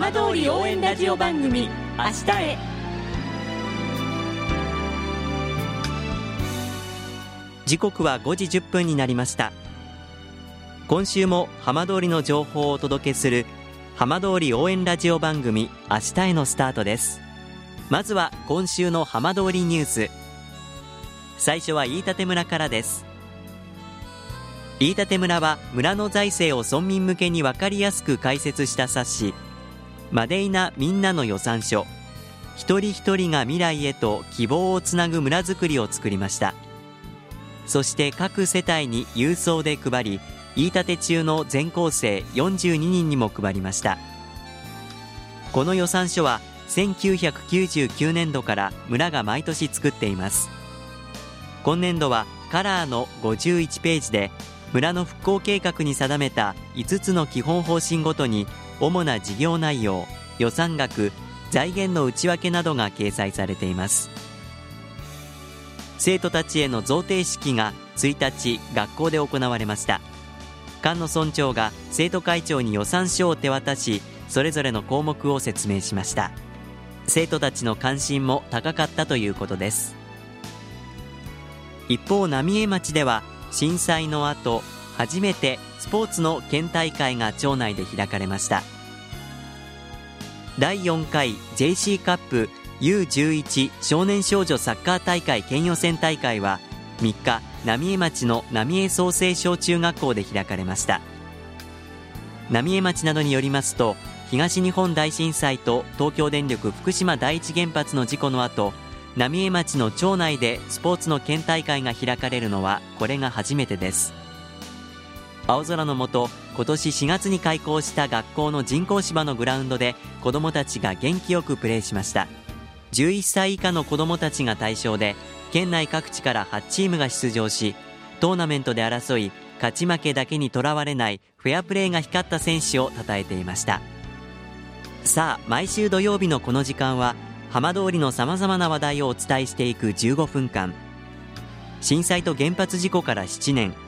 浜通り応援ラジオ番組明日へ。時刻は5時1分になりました。今週も浜通りの情報をお届けする浜通り応援ラジオ番組明日へのスタートです。まずは今週の浜通りニュース。最初は飯舘村からです。飯舘村は村の財政を村民向けに分かりやすく解説した冊子。マデイナみんなの予算書。一人一人が未来へと希望をつなぐ村づくりを作りました。そして各世帯に郵送で配り飯舘中の全校生42人にも配りました。この予算書は1999年度から村が毎年作っています。今年度はカラーの51ページで村の復興計画に定めた5つの基本方針ごとに主な事業内容予算額財源の内訳などが掲載されています。生徒たちへの贈呈式が1日学校で行われました。菅野村長が生徒会長に予算書を手渡しそれぞれの項目を説明しました。生徒たちの関心も高かったということです。一方浪江町では震災の後初めてスポーツの県大会が町内で開かれました。第4回 JC カップ U11 少年少女サッカー大会県予選大会は3日浪江町の浪江創成小中学校で開かれました。浪江町などによりますと東日本大震災と東京電力福島第一原発の事故の後浪江町の町内でスポーツの県大会が開かれるのはこれが初めてです。青空の下今年4月に開校した学校の人工芝のグラウンドで子どもたちが元気よくプレーしました。11歳以下の子どもたちが対象で県内各地から8チームが出場しトーナメントで争い勝ち負けだけにとらわれないフェアプレーが光った選手を称えていました。さあ毎週土曜日のこの時間は浜通りのさまざまな話題をお伝えしていく15分間。震災と原発事故から7年。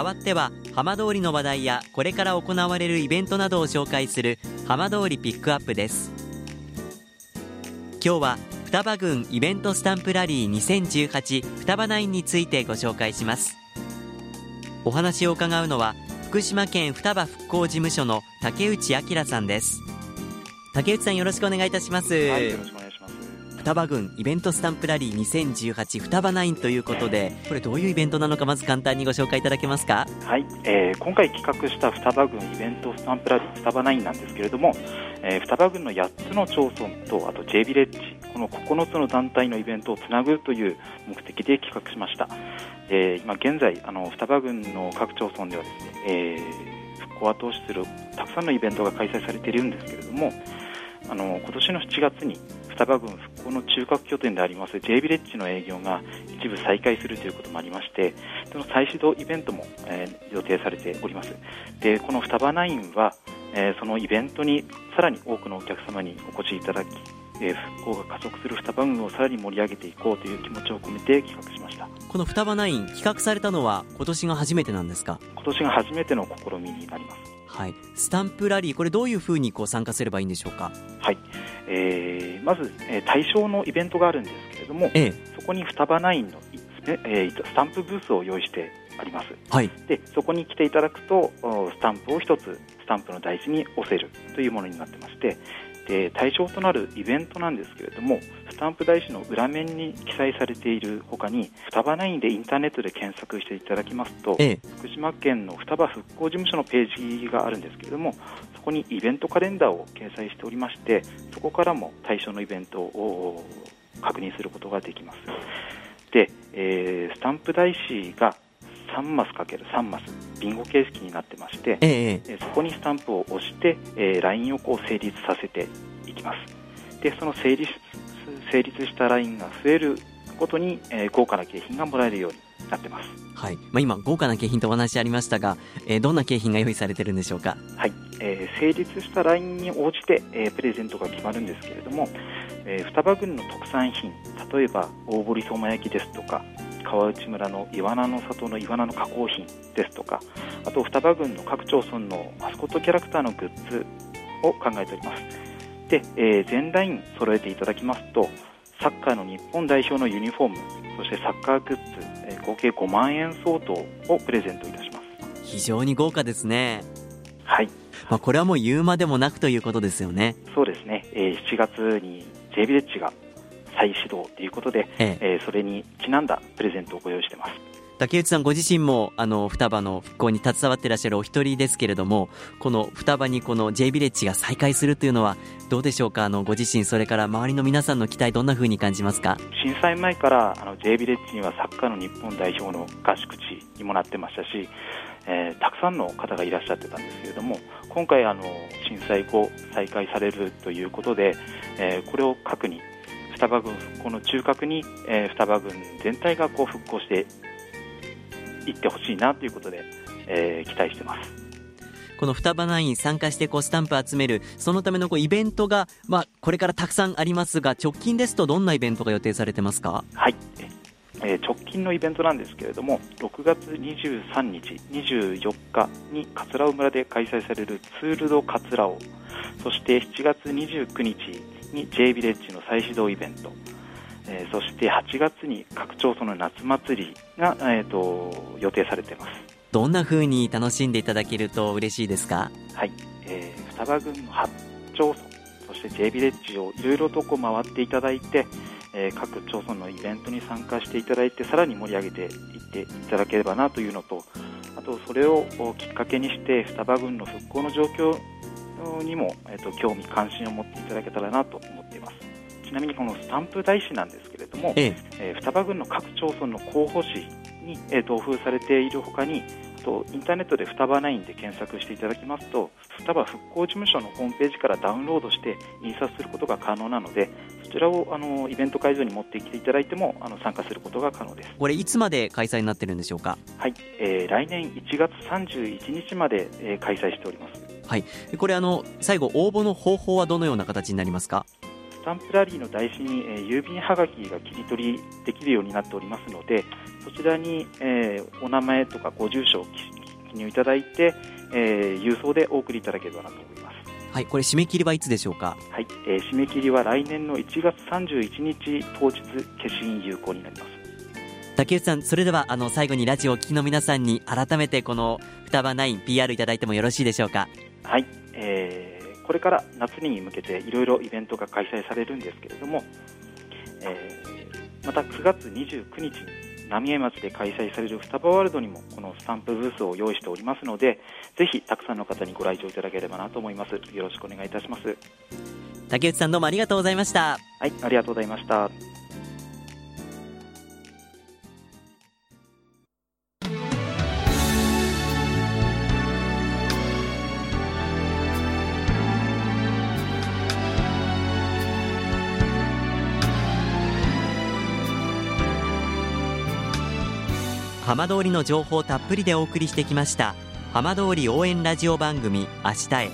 代わっては浜通りの話題やこれから行われるイベントなどを紹介する浜通りピックアップです。今日は双葉郡イベントスタンプラリー2018双葉ナインについてご紹介します。お話を伺うのは福島県双葉復興事務所の竹内明さんです。竹内さんよろしくお願いいたします、はい、双葉郡イベントスタンプラリー2018双葉ナインということでこれどういうイベントなのかまず簡単にご紹介いただけますか？はい、えー、今回企画した双葉郡イベントスタンプラリー双葉ナインなんですけれども、えー、双葉郡の8つの町村とあと J ビレッジこの9つの団体のイベントをつなぐという目的で企画しました、えー、今現在あの双葉郡の各町村ではですね、えー、復興を後押しするたくさんのイベントが開催されているんですけれどもあの今年の7月に双葉郡復興の中核拠点であります J ビレッジの営業が一部再開するということもありましてその再始動イベントも、えー、予定されております。でこの双葉ナインは、えー、そのイベントにさらに多くのお客様にお越しいただきえ復興が加速する双葉郡をさらに盛り上げていこうという気持ちを込めて企画しました。この双葉ナイン企画されたのは今年が初めてなんですか？今年が初めての試みになりますはい、スタンプラリー、これどういうふうにこう参加すればいいんでしょうか、はい。えー、まず、えー、対象のイベントがあるんですけれども、ええ、そこに双葉ナインの、えー、スタンプブースを用意してあります、はい、でそこに来ていただくとスタンプを1つスタンプの台紙に押せるというものになってましてで対象となるイベントなんですけれどもスタンプ台紙の裏面に記載されているほかに双葉ナインでインターネットで検索していただきますと、ええ、福島県の双葉復興事務所のページがあるんですけれどもそこにイベントカレンダーを掲載しておりましてそこからも対象のイベントを確認することができます。で、えー、スタンプ台紙が3マスかける3マスビンゴ形式になってまして、ええ、そこにスタンプを押して、えー、ラインをこう成立させていきます。でその成立成立したラインが増えるごとに、えー、豪華な景品がもらえるようになってます、はい。まあ、今豪華な景品とお話ありましたが、えー、どんな景品が用意されてるんでしょうか？はい、えー、成立したラインに応じて、えー、プレゼントが決まるんですけれども、えー、双葉郡の特産品例えば大堀相馬焼きですとか川内村のイワナの里のイワナの加工品ですとかあと双葉郡の各町村のマスコットキャラクターのグッズを考えております。で、えー、全ライン揃えていただきますとサッカーの日本代表のユニフォームそしてサッカーグッズ、えー、合計5万円相当をプレゼントいたします。非常に豪華ですね。はい、まあ、これはもう言うまでもなくということですよね。そうですね、えー、7月に J ビレッジが再始動ということで、ええ。ー、それにちなんだプレゼントをご用意してます。竹内さんご自身もあの双葉の復興に携わっていらっしゃるお一人ですけれどもこの双葉にこの J ビレッジが再開するというのはどうでしょうか？あのご自身それから周りの皆さんの期待どんなふうに感じますか？震災前からあの J ビレッジにはサッカーの日本代表の合宿地にもなってましたし、えー、たくさんの方がいらっしゃってたんですけれども今回あの震災後再開されるということで、えー、これを核に双葉郡復興の中核に、えー、双葉郡全体がこう復興していってほしいなということで、えー、期待してます。この双葉ナイン参加してこうスタンプ集めるそのためのこうイベントが、まあ、これからたくさんありますが直近ですとどんなイベントが予定されてますか？はい。えー、直近のイベントなんですけれども6月23日、24日に桂尾村で開催されるツールド桂尾。そして7月29日に J ビレッジの再始動イベント、えー、そして8月に各町村の夏祭りが、えーと、予定されています。どんな風に楽しんでいただけると嬉しいですか？はい、えー、双葉郡の8町村そして J ビレッジをいろいろとこう回っていただいて、えー、各町村のイベントに参加していただいてさらに盛り上げていっていただければなというのとあとそれをきっかけにして双葉郡の復興の状況にも、えーと、興味関心を持っていただけたらなと思っています。ちなみにこのスタンプ台紙なんですけれども、ええ。えー、双葉郡の各町村の候補紙に、えー、同封されているほかにとインターネットで双葉ナインで検索していただきますと双葉復興事務所のホームページからダウンロードして印刷することが可能なのでそちらをあのイベント会場に持ってきていただいてもあの参加することが可能です。これいつまで開催になってるんでしょうか？はい、えー、来年1月31日まで、えー、開催しておりますはい。これあの最後応募の方法はどのような形になりますか？スタンプラリーの台紙に、えー、郵便はがきが切り取りできるようになっておりますのでそちらに、えー、お名前とかご住所を記入いただいて、えー、郵送でお送りいただければなと思います。はい。これ締め切りはいつでしょうか？はい、えー、締め切りは来年の1月31日当日消印有効になります竹内さんそれではあの最後にラジオを聴きの皆さんに改めてこの双葉ナイン PR いただいてもよろしいでしょうか？はい、えー、これから夏に向けていろいろイベントが開催されるんですけれども、えー、また9月29日に浪江町で開催される双葉ワールドにもこのスタンプブースを用意しておりますのでぜひたくさんの方にご来場いただければなと思います。よろしくお願いいたします。竹内さんどうもありがとうございました。はいありがとうございました浜通りの情報たっぷりでお送りしてきました。浜通り応援ラジオ番組明日へ。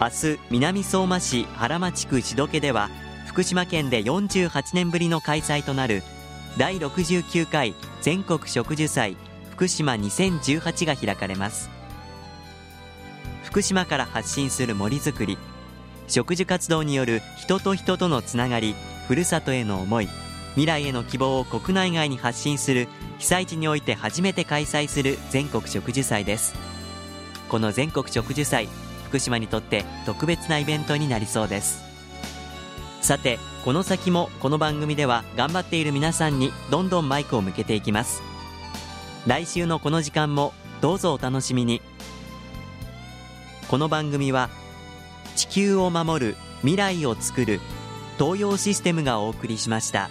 明日南相馬市原町区志けでは福島県で48年ぶりの開催となる第69回全国植樹祭福島2018が開かれます。福島から発信する森づくり植樹活動による人と人とのつながりふるさとへの思い未来への希望を国内外に発信する被災地において初めて開催する全国植樹祭です。この全国植樹祭福島にとって特別なイベントになりそうです。さてこの先もこの番組では頑張っている皆さんにどんどんマイクを向けていきます。来週のこの時間もどうぞお楽しみに。この番組は地球を守る未来をつくる東洋システムがお送りしました。